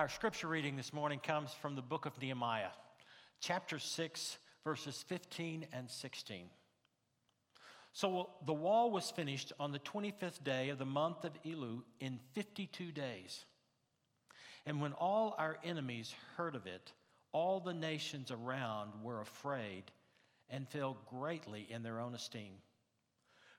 Our scripture reading this morning comes from the book of Nehemiah, chapter 6, verses 15 and 16. So the wall was finished on the 25th day of the month of Elul in 52 days. And when all our enemies heard of it, all the nations around were afraid and fell greatly in their own esteem.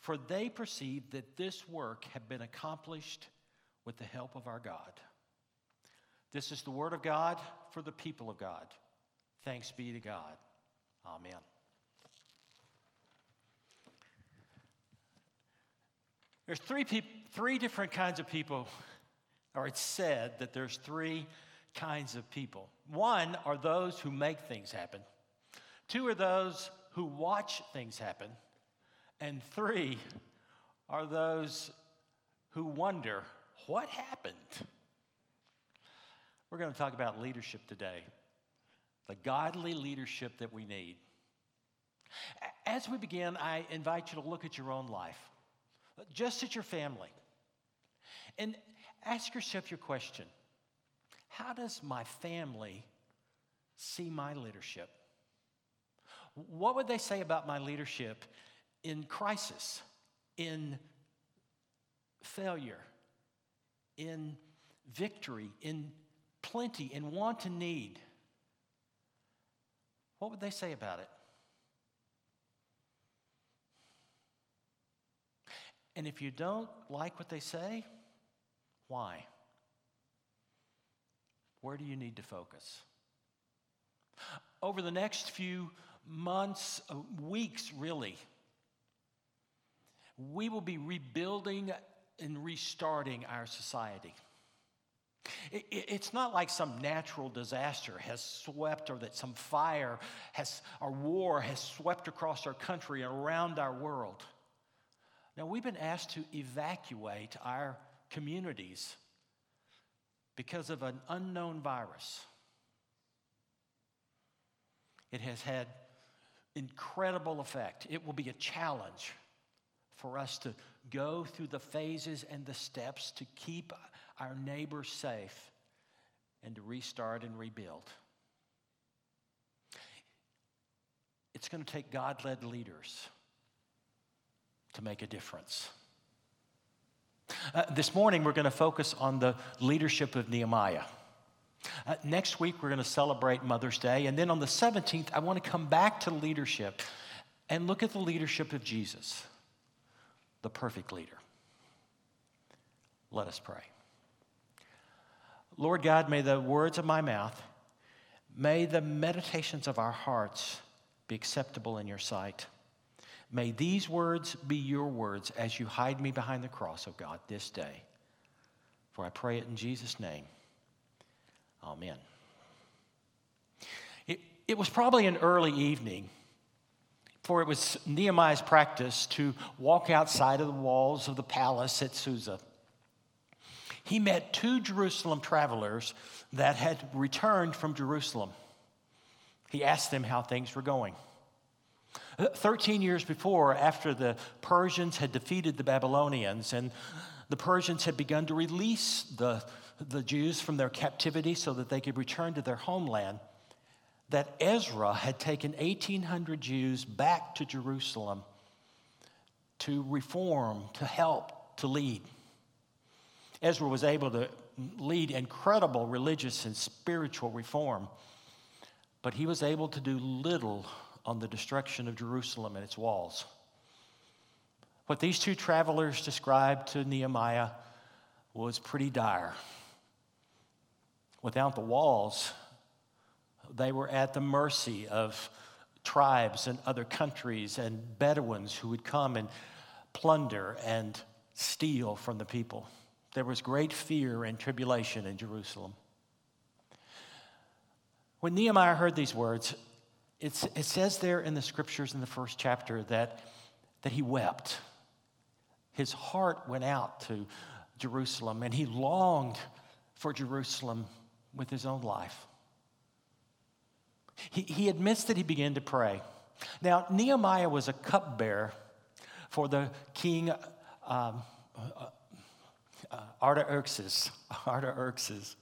For they perceived that this work had been accomplished with the help of our God. This is the word of God for the people of God. Thanks be to God. Amen. There's three, peop- three different kinds of people, or it's said that there's three kinds of people. One are those who make things happen, two are those who watch things happen, and three are those who wonder what happened. We're going to talk about leadership today, the godly leadership that we need. As we begin, I invite you to look at your own life, just at your family, and ask yourself your question How does my family see my leadership? What would they say about my leadership in crisis, in failure, in victory, in plenty and want and need, what would they say about it? And if you don't like what they say, why? Where do you need to focus? Over the next few months, uh, weeks, really, we will be rebuilding and restarting our society. It's not like some natural disaster has swept or that some fire has, or war has swept across our country and around our world. Now, we've been asked to evacuate our communities because of an unknown virus. It has had incredible effect. It will be a challenge for us to go through the phases and the steps to keep our neighbors safe and to restart and rebuild. It's going to take God led leaders to make a difference. Uh, this morning, we're going to focus on the leadership of Nehemiah. Uh, next week, we're going to celebrate Mother's Day. And then on the 17th, I want to come back to leadership and look at the leadership of Jesus, the perfect leader. Let us pray. Lord God, may the words of my mouth, may the meditations of our hearts be acceptable in your sight. May these words be your words as you hide me behind the cross, of oh God, this day. For I pray it in Jesus' name. Amen. It, it was probably an early evening, for it was Nehemiah's practice to walk outside of the walls of the palace at Susa he met two Jerusalem travelers that had returned from Jerusalem. He asked them how things were going. Thirteen years before, after the Persians had defeated the Babylonians and the Persians had begun to release the, the Jews from their captivity so that they could return to their homeland, that Ezra had taken 1,800 Jews back to Jerusalem to reform, to help, to lead. Ezra was able to lead incredible religious and spiritual reform, but he was able to do little on the destruction of Jerusalem and its walls. What these two travelers described to Nehemiah was pretty dire. Without the walls, they were at the mercy of tribes and other countries and Bedouins who would come and plunder and steal from the people there was great fear and tribulation in Jerusalem. When Nehemiah heard these words, it says there in the scriptures in the first chapter that, that he wept. His heart went out to Jerusalem and he longed for Jerusalem with his own life. He, admits that he began to pray. Now, Nehemiah was a cupbearer for the king um, uh, uh, Artaxerxes, Artaxerxes.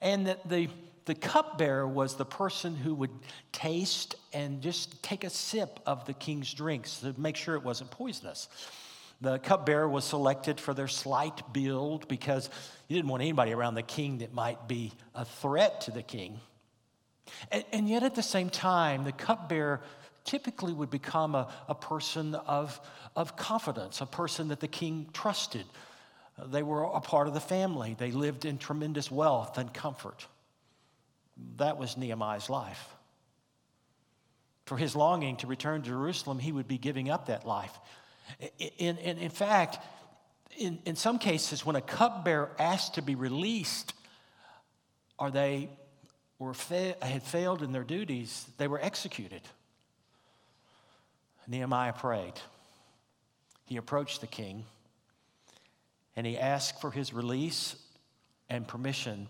And that the, the cupbearer was the person who would taste and just take a sip of the king's drinks to make sure it wasn't poisonous. The cupbearer was selected for their slight build because you didn't want anybody around the king that might be a threat to the king. And, and yet, at the same time, the cupbearer typically would become a, a person of, of confidence, a person that the king trusted. They were a part of the family, they lived in tremendous wealth and comfort. That was Nehemiah's life. For his longing to return to Jerusalem, he would be giving up that life. In, in, in fact, in, in some cases, when a cupbearer asked to be released, are they were fa- had failed in their duties, they were executed. Nehemiah prayed. He approached the king and he asked for his release and permission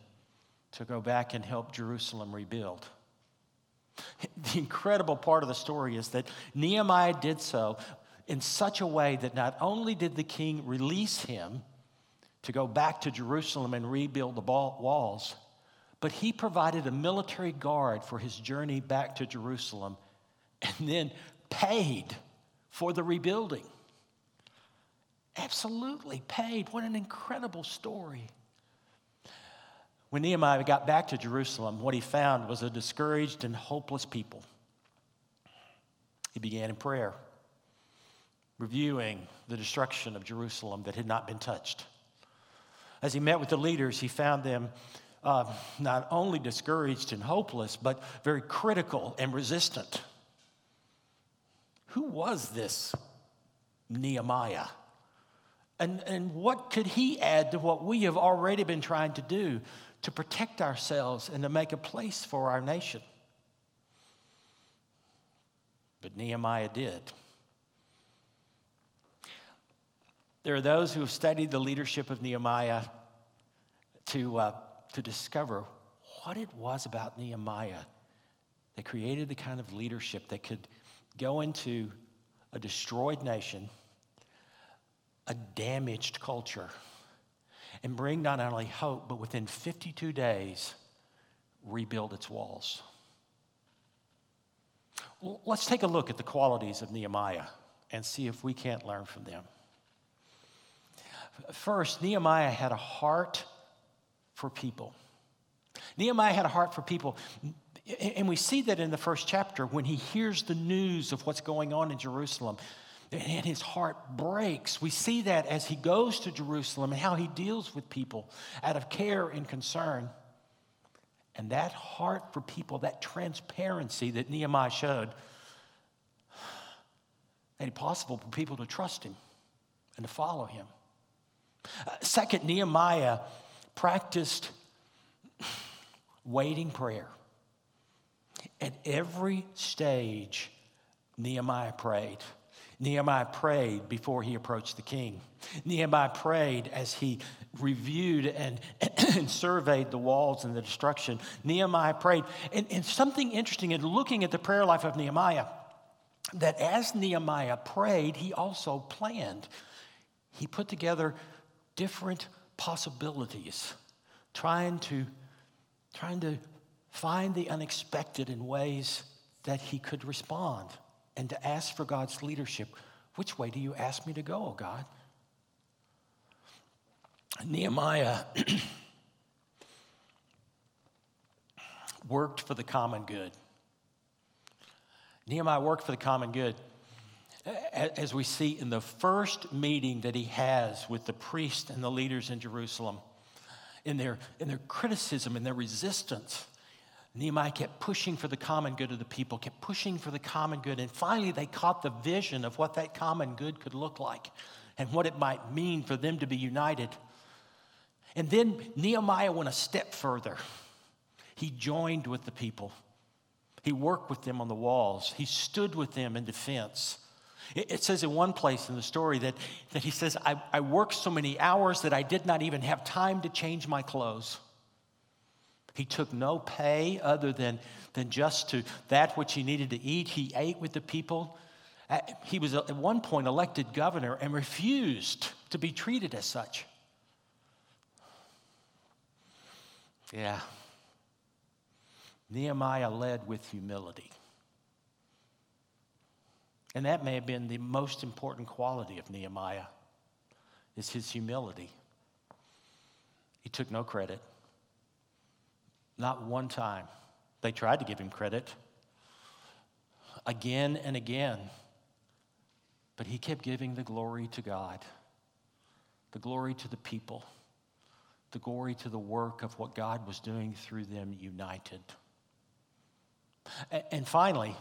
to go back and help Jerusalem rebuild. The incredible part of the story is that Nehemiah did so in such a way that not only did the king release him to go back to Jerusalem and rebuild the walls, but he provided a military guard for his journey back to Jerusalem and then paid for the rebuilding. Absolutely paid. What an incredible story. When Nehemiah got back to Jerusalem, what he found was a discouraged and hopeless people. He began in prayer, reviewing the destruction of Jerusalem that had not been touched. As he met with the leaders, he found them uh, not only discouraged and hopeless, but very critical and resistant. Who was this Nehemiah? And, and what could he add to what we have already been trying to do to protect ourselves and to make a place for our nation? But Nehemiah did. There are those who have studied the leadership of Nehemiah to, uh, to discover what it was about Nehemiah that created the kind of leadership that could go into a destroyed nation a damaged culture and bring not only hope, but within 52 days, rebuild its walls. Let's take a look at the qualities of Nehemiah and see if we can't learn from them. First, Nehemiah had a heart for people. Nehemiah had a heart for people. And we see that in the first chapter when he hears the news of what's going on in Jerusalem and his heart breaks. We see that as he goes to Jerusalem and how he deals with people out of care and concern. And that heart for people, that transparency that Nehemiah showed, made it possible for people to trust him and to follow him. Uh, second, Nehemiah practiced waiting prayer. At every stage, Nehemiah prayed. Nehemiah prayed before he approached the king. Nehemiah prayed as he reviewed and, and surveyed the walls and the destruction. Nehemiah prayed. And, and something interesting in looking at the prayer life of Nehemiah, that as Nehemiah prayed, he also planned. He put together different possibilities, trying to, trying to find the unexpected in ways that he could respond and to ask for God's leadership. Which way do you ask me to go, oh God? Nehemiah worked for the common good. Nehemiah worked for the common good. As we see in the first meeting that he has with the priests and the leaders in Jerusalem, in their, in their criticism and their resistance, Nehemiah kept pushing for the common good of the people, kept pushing for the common good. And finally, they caught the vision of what that common good could look like and what it might mean for them to be united. And then Nehemiah went a step further. He joined with the people, he worked with them on the walls, he stood with them in defense. It, says in one place in the story that, that he says, I, I worked so many hours that I did not even have time to change my clothes. He took no pay other than, than just to that which he needed to eat. He ate with the people. Uh, he was at one point elected governor and refused to be treated as such. Yeah, Nehemiah led with humility. And that may have been the most important quality of Nehemiah is his humility. He took no credit. Not one time. They tried to give him credit again and again. But he kept giving the glory to God, the glory to the people, the glory to the work of what God was doing through them united. And finally,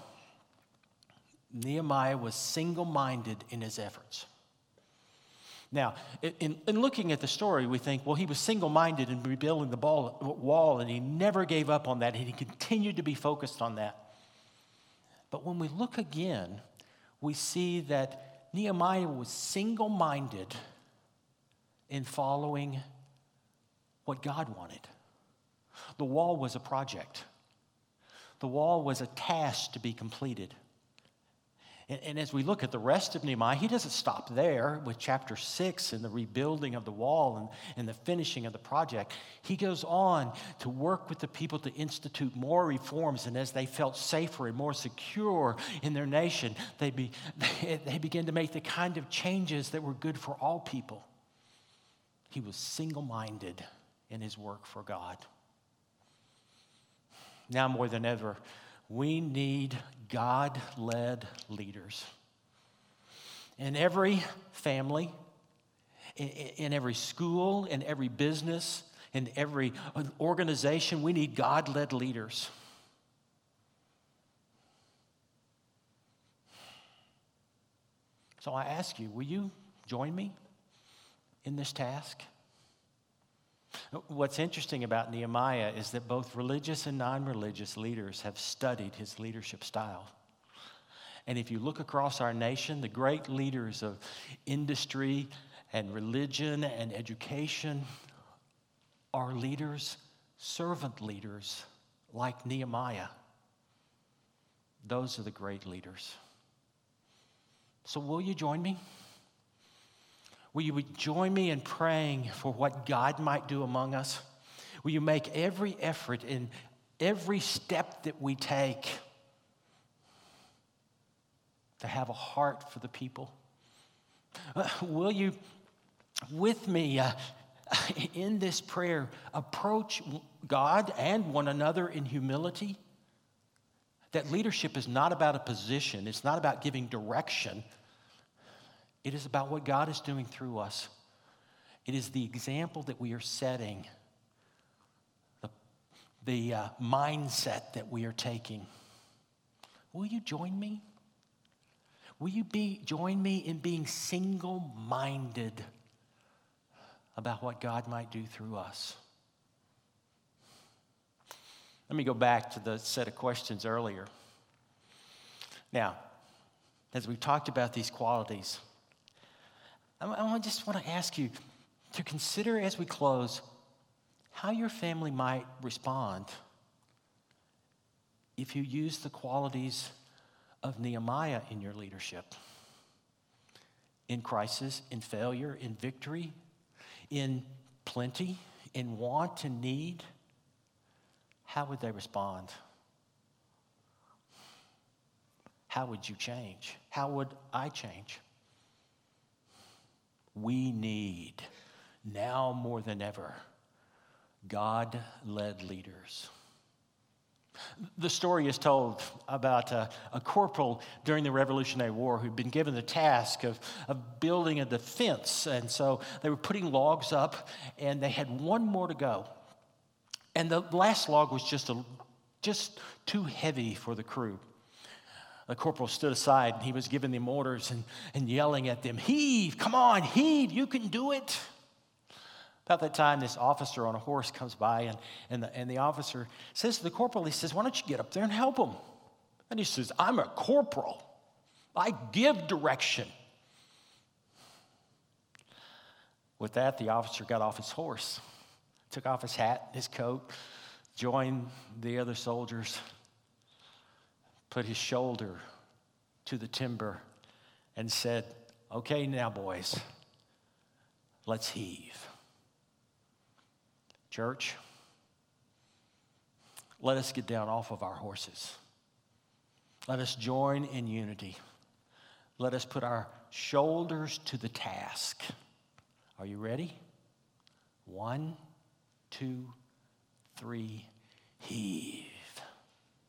Nehemiah was single minded in his efforts. Now, in, in, looking at the story, we think, well, he was single minded in rebuilding the ball, wall, and he never gave up on that, and he continued to be focused on that. But when we look again, we see that Nehemiah was single minded in following what God wanted. The wall was a project, the wall was a task to be completed. And, and, as we look at the rest of Nehemiah, he doesn't stop there with chapter six and the rebuilding of the wall and, and the finishing of the project. He goes on to work with the people to institute more reforms. And as they felt safer and more secure in their nation, they, be, they, they began to make the kind of changes that were good for all people. He was single minded in his work for God. Now more than ever, we need God led leaders. In every family, in, every school, in every business, in every organization, we need God led leaders. So I ask you, will you join me in this task? What's interesting about Nehemiah is that both religious and non religious leaders have studied his leadership style. And if you look across our nation, the great leaders of industry and religion and education are leaders, servant leaders like Nehemiah. Those are the great leaders. So, will you join me? Will you join me in praying for what God might do among us? Will you make every effort in every step that we take to have a heart for the people? Uh, will you, with me uh, in this prayer, approach God and one another in humility? That leadership is not about a position, it's not about giving direction. It is about what God is doing through us. It is the example that we are setting, the, the uh, mindset that we are taking. Will you join me? Will you be, join me in being single minded about what God might do through us? Let me go back to the set of questions earlier. Now, as we've talked about these qualities, I just want to ask you to consider as we close how your family might respond if you use the qualities of Nehemiah in your leadership. In crisis, in failure, in victory, in plenty, in want and need, how would they respond? How would you change? How would I change? We need, now more than ever, God led leaders. The story is told about a, a, corporal during the Revolutionary War who'd been given the task of, of building a defense. And so they were putting logs up, and they had one more to go. And the last log was just, a, just too heavy for the crew. The corporal stood aside and he was giving them orders and, and yelling at them, Heave, come on, heave, you can do it. About that time, this officer on a horse comes by, and, and, the, and the officer says to the corporal, He says, Why don't you get up there and help him? And he says, I'm a corporal, I give direction. With that, the officer got off his horse, took off his hat, his coat, joined the other soldiers, put his shoulder to the timber and said, Okay, now, boys, let's heave. Church, let us get down off of our horses. Let us join in unity. Let us put our shoulders to the task. Are you ready? One, two, three, heave.